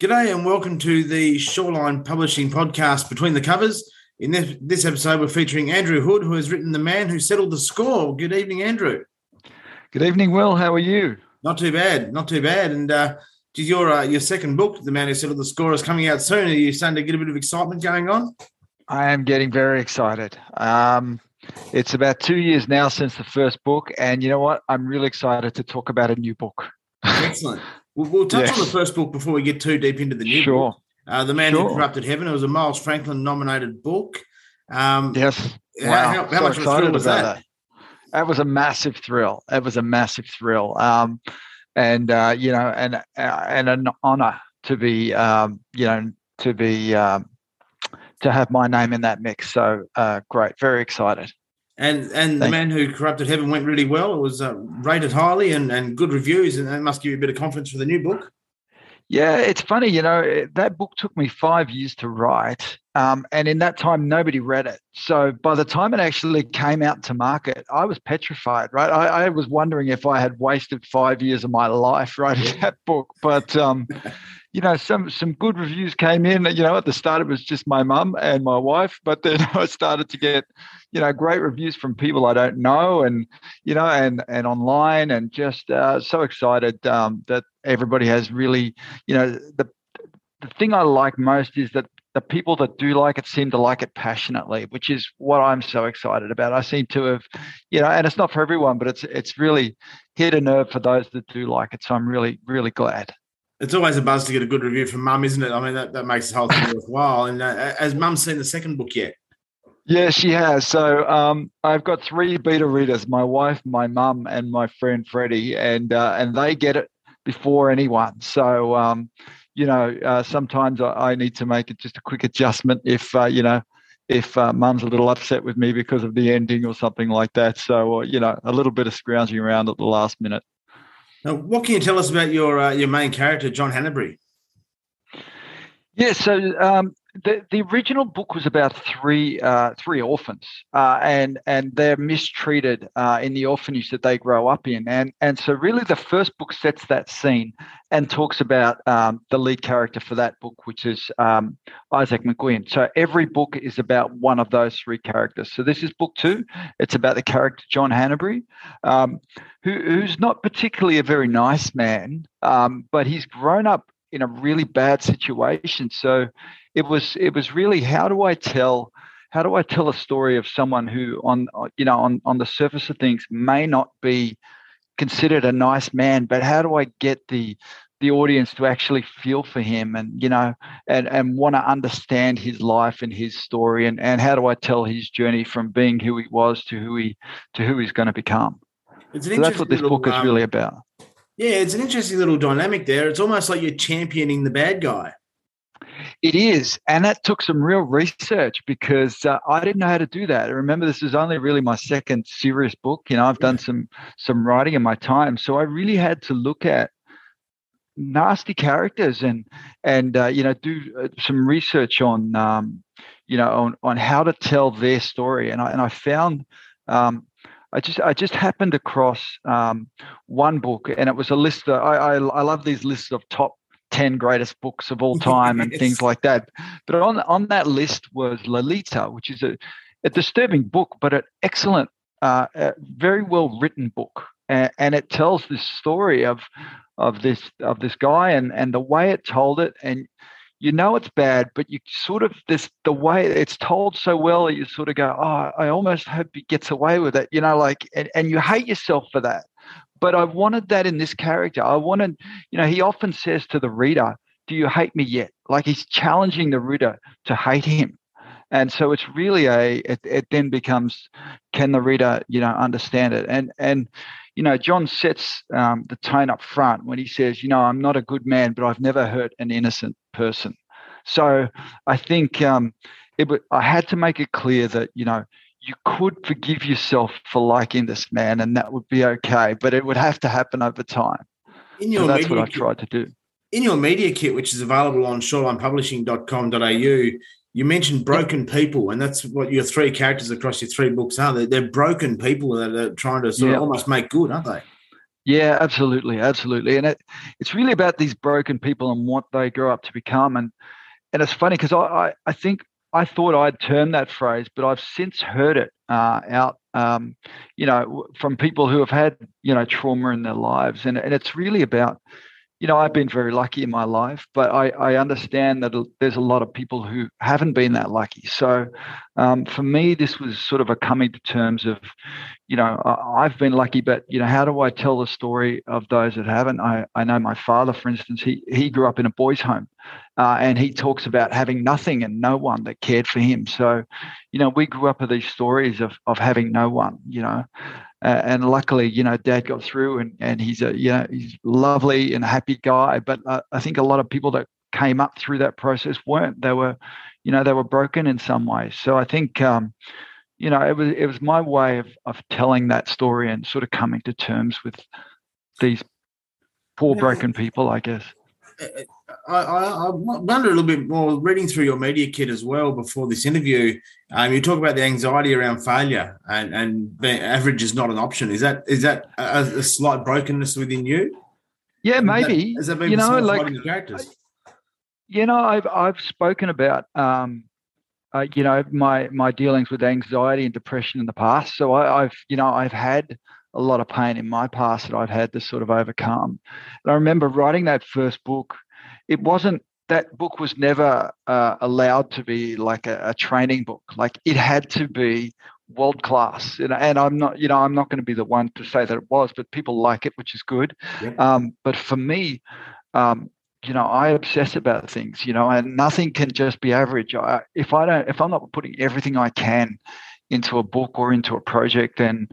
G'day and welcome to the Shawline Publishing podcast Between the Covers. In this, this episode, we're featuring Andrew Hood, who has written The Man Who Settled the Score. Good evening, Andrew. Good evening, Will. How are you? Not too bad, not too bad. And uh, your uh, your second book, The Man Who Settled the Score, is coming out soon. Are you starting to get a bit of excitement going on? I am getting very excited. Um, it's about two years now since the first book, and you know what? I'm really excited to talk about a new book. Excellent. We'll, we'll touch yes. on the first book before we get too deep into the new sure. book. Uh, the Man sure. Who Corrupted Heaven. It was a Miles Franklin nominated book. Um, yes. Wow. How, how, how so much of a thrill was that? that? That was a massive thrill. It was a massive thrill. Um, and uh, you know, and uh, and an honor to be, um, you know, to be um, to have my name in that mix. So uh, great, very excited. And and the man who corrupted heaven went really well. It was uh, rated highly and, and good reviews, and that must give you a bit of confidence for the new book. Yeah, it's funny, you know, that book took me five years to write. Um, and in that time, nobody read it. So by the time it actually came out to market, I was petrified, right? I, I was wondering if I had wasted five years of my life writing that book. But, um, you know, some some good reviews came in. You know, at the start, it was just my mum and my wife. But then I started to get you know great reviews from people I don't know and you know and and online and just uh, so excited um, that everybody has really you know the the thing I like most is that the people that do like it seem to like it passionately, which is what I'm so excited about. I seem to have, you know, and it's not for everyone, but it's it's really hit a nerve for those that do like it. So I'm really really glad. It's always a buzz to get a good review from Mum, isn't it? I mean, that, that makes the whole thing worthwhile. And uh, has Mum seen the second book yet? Yeah, she has. So um, I've got three beta readers: my wife, my mum, and my friend Freddie, and uh, and they get it before anyone. So um, you know, uh, sometimes I, I, need to make it just a quick adjustment if uh, you know if uh, mum's a little upset with me because of the ending or something like that. So uh, you know, a little bit of scrounging around at the last minute. Now, what can you tell us about your uh, your main character, John Hanbury? Yeah, so um, the, the original book was about three uh, three orphans, uh, and and they're mistreated uh, in the orphanage that they grow up in, and and so really the first book sets that scene and talks about um, the lead character for that book, which is um, Isaac McGlynn. So every book is about one of those three characters. So this is book two. It's about the character John Hanbury, um, who, who's not particularly a very nice man, um, but he's grown up in a really bad situation. So it was it was really how do I tell how do I tell a story of someone who on you know on on the surface of things may not be considered a nice man, but how do I get the the audience to actually feel for him and you know and and want to understand his life and his story and and how do I tell his journey from being who he was to who he to who he's going to become. So that's what this book is um, really about. Yeah, it's an interesting little dynamic there. It's almost like you're championing the bad guy. It is, and that took some real research because uh, I didn't know how to do that. I remember this is only really my second serious book. You know, I've done some some writing in my time, so I really had to look at nasty characters and and uh, you know do uh, some research on um, you know on on how to tell their story, and I and I found. Um, I just I just happened across um, one book, and it was a list. Of, I, I I love these lists of top 10 greatest books of all time and things like that. But on on that list was Lolita, which is a, a disturbing book, but an excellent, uh, very well written book, and, and, it tells this story of of this of this guy and and the way it told it, and you know it's bad, but you sort of this the way it's told so well that you sort of go, oh, I almost hope he gets away with it, you know, like and, and you hate yourself for that but I wanted that in this character. I wanted, you know, he often says to the reader, Do you hate me yet? Like he's challenging the reader to hate him. and so it's really a it, it then becomes can the reader you know understand it and and you know john sets um, the tone up front when he says you know i'm not a good man but i've never hurt an innocent person so i think um, it, i had to make it clear that you know you could forgive yourself for liking this man and that would be okay but it would have to happen over time in your so that's what i tried to do in your media kit which is available on shawlinepublishing.com.au you mentioned broken people, and that's what your three characters across your three books are. They're, they're broken people that are trying to sort yeah. of almost make good, aren't they? Yeah, absolutely, absolutely, and it, it's really about these broken people and what they grow up to become. And and it's funny because I, I, I think I thought I'd termed that phrase, but I've since heard it uh, out, um, you know, from people who have had you know trauma in their lives, and and it's really about you know, I've been very lucky in my life, but I, I understand that there's a lot of people who haven't been that lucky. So um, for me, this was sort of a coming to terms of, you know, I've been lucky, but, you know, how do I tell the story of those that haven't? I, I know my father, for instance, he, he grew up in a boys' home uh, and he talks about having nothing and no one that cared for him. So, you know, we grew up with these stories of, of having no one, you know. Uh, and luckily, you know, Dad got through, and and he's a you know he's lovely and happy guy. But uh, I think a lot of people that came up through that process weren't. They were, you know, they were broken in some ways. So I think, um, you know, it was it was my way of of telling that story and sort of coming to terms with these poor broken people, I guess. I, I, wonder a little bit more reading through your media kit as well before this interview. Um, you talk about the anxiety around failure and and average is not an option. Is that is that a, a slight brokenness within you? Yeah, maybe. Has that, has that you know, like? You know, I've I've spoken about um, uh, you know my my dealings with anxiety and depression in the past. So I, I've you know I've had a lot of pain in my past that I've had to sort of overcome. And I remember writing that first book it wasn't that book was never uh, allowed to be like a, a, training book. Like it had to be world class. And, and I'm not, you know, I'm not going to be the one to say that it was, but people like it, which is good. Um, but for me, um, you know, I obsess about things, you know, and nothing can just be average. I, if I don't, if I'm not putting everything I can into a book or into a project, then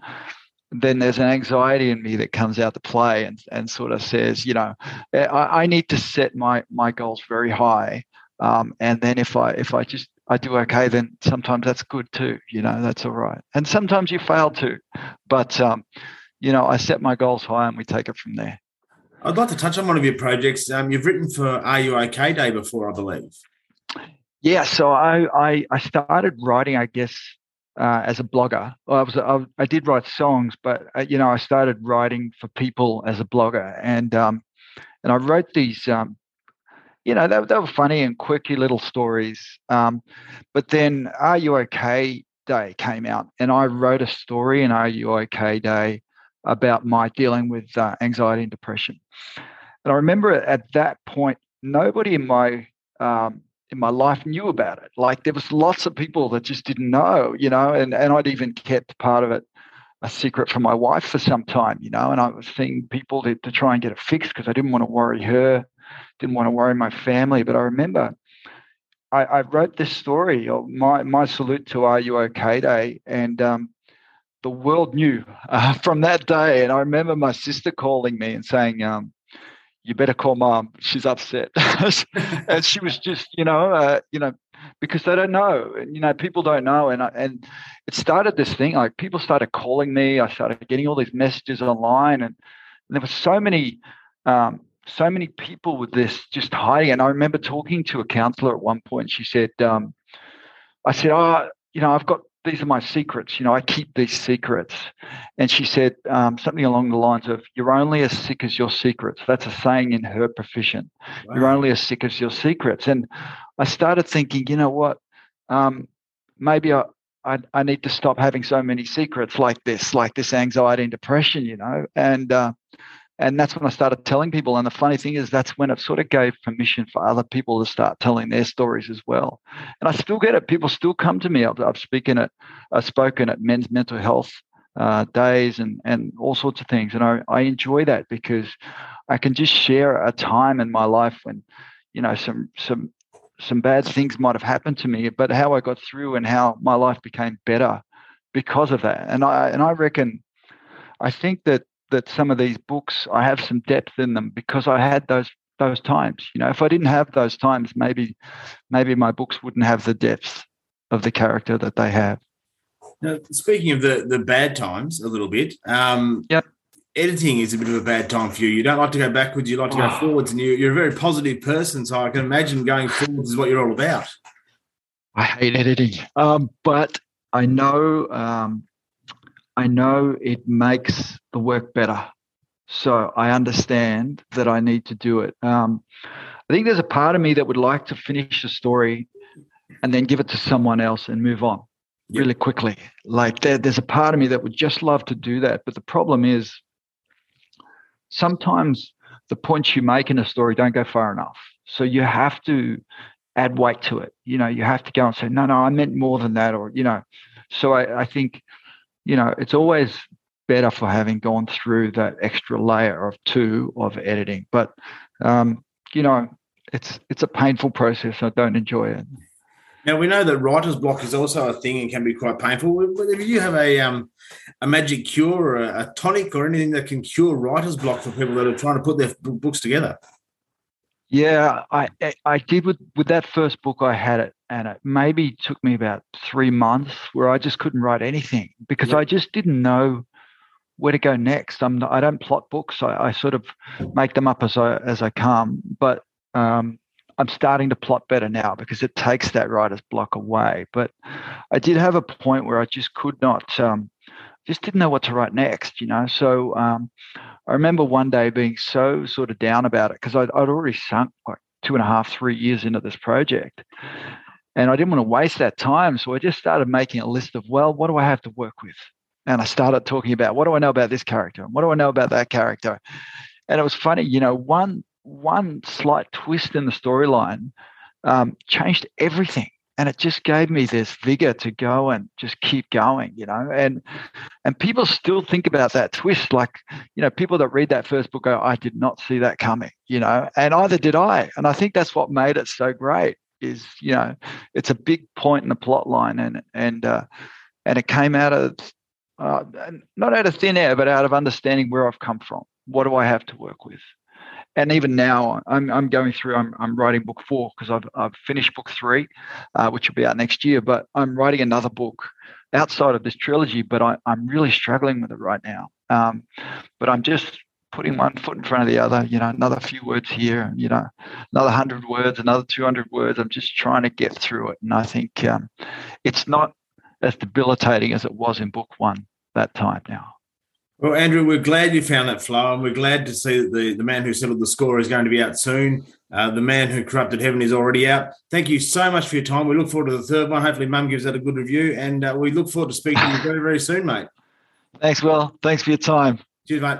then there's an anxiety in me that comes out to play and, and sort of says, you know, eh, I, I need to set my my goals very high. Um, and then if I if I just I do okay, then sometimes that's good too. You know, that's all right. And sometimes you fail too, but um, you know, I set my goals high and we take it from there. I'd like to touch on one of your projects. Um, you've written for Are You OK Day before, I believe. Yeah, so I, I I started writing, I guess, uh, as a blogger. I was I, I, did write songs, but uh, you know I started writing for people as a blogger, and um, and I wrote these. Um, you know they, they were funny and quirky little stories. Um, but then Are You OK Day came out, and I wrote a story in Are You OK Day about my dealing with uh, anxiety and depression. And I remember at that point, nobody in my um, in my life knew about it. Like there was lots of people that just didn't know, you know, and, and I'd even kept part of it a secret from my wife for some time, you know, and I was seeing people to, to try and get it fixed because I didn't want to worry her, didn't want to worry my family. But I remember I, I wrote this story my, my salute to Are You OK Day. And um, the world knew uh, from that day. And I remember my sister calling me and saying, um, you better call mom. She's upset. and she was just, you know, uh, you know, because they don't know, And you know, people don't know. And, I, and it started this thing, like people started calling me. I started getting all these messages online and, there were so many, um, so many people with this just hiding. And I remember talking to a counselor at one point. She said, um, I said, oh, you know, I've got these are my secrets. You know, I keep these secrets. And she said um, something along the lines of, You're only as sick as your secrets. That's a saying in her profession. Wow. You're only as sick as your secrets. And I started thinking, you know what? Um, maybe I, I, I, need to stop having so many secrets like this, like this anxiety and depression, you know. And uh, and that's when I started telling people. And the funny thing is, that's when it sort of gave permission for other people to start telling their stories as well. And I still get it. People still come to me. I've, I've spoken at, I've spoken at men's mental health uh, days and and all sorts of things. And I, I enjoy that because I can just share a time in my life when, you know, some some some bad things might have happened to me, but how I got through and how my life became better because of that. And I and I reckon, I think that that some of these books I have some depth in them because I had those those times. You know, if I didn't have those times, maybe maybe my books wouldn't have the depth of the character that they have. Now, speaking of the the bad times, a little bit. Um, yep. Editing is a bit of a bad time for you. You don't like to go backwards. You like to go oh. forwards, and you, you're a very positive person. So I can imagine going forwards is what you're all about. I hate editing, um, but I know um, I know it makes the work better. So I understand that I need to do it. Um, I think there's a part of me that would like to finish the story and then give it to someone else and move on yep. really quickly. Like there, there's a part of me that would just love to do that. But the problem is sometimes the points you make in a story don't go far enough. So you have to add weight to it. You know, you have to go and say, no, no, I meant more than that. Or, you know, so I, I think, you know, it's always better for having gone through that extra layer of two of editing. But um, you know, it's it's a painful process. I don't enjoy it. Now we know that writer's block is also a thing and can be quite painful. If you have a um, a magic cure or a, a, tonic or anything that can cure writer's block for people that are trying to put their books together. Yeah, I I did with with that first book. I had it, and it maybe took me about three months where I just couldn't write anything because I just didn't know where to go next. I'm not, I don't plot books. I, I, sort of make them up as I as I come. But um, I'm starting to plot better now because it takes that writer's block away. But I did have a point where I just could not, um, just didn't know what to write next. You know, so um, I remember one day being so sort of down about it because I'd, I'd already sunk like two and a half, three years into this project. And I didn't want to waste that time. So I just started making a list of, well, what do I have to work with? and I started talking about what do I know about this character? And what do I know about that character? And it was funny, you know, one one slight twist in the storyline um, changed everything, and it just gave me this vigor to go and just keep going, you know. And and people still think about that twist, like you know, people that read that first book go, "I did not see that coming," you know, and either did I. And I think that's what made it so great. Is you know, it's a big point in the plot line, and and uh, and it came out of uh, not out of thin air, but out of understanding where I've come from. What do I have to work with? And even now, I'm, I'm going through. I'm, I'm writing book four because I've, I've finished book three, uh, which will be out next year. But I'm writing another book outside of this trilogy. But I, I'm really struggling with it right now. Um, but I'm just putting one foot in front of the other. You know, another few words here. You know, another hundred words, another two hundred words. I'm just trying to get through it. And I think um, it's not as debilitating as it was in book one that time now. Well, Andrew, we're glad you found that flow, and we're glad to see that the, the man who settled the score is going to be out soon. Uh, the man who corrupted heaven is already out. Thank you so much for your time. We look forward to the third one. Hopefully, Mum gives that a good review, and uh, we look forward to speaking to you very, very soon, mate. Thanks, Will. Thanks for your time. Cheers, mate.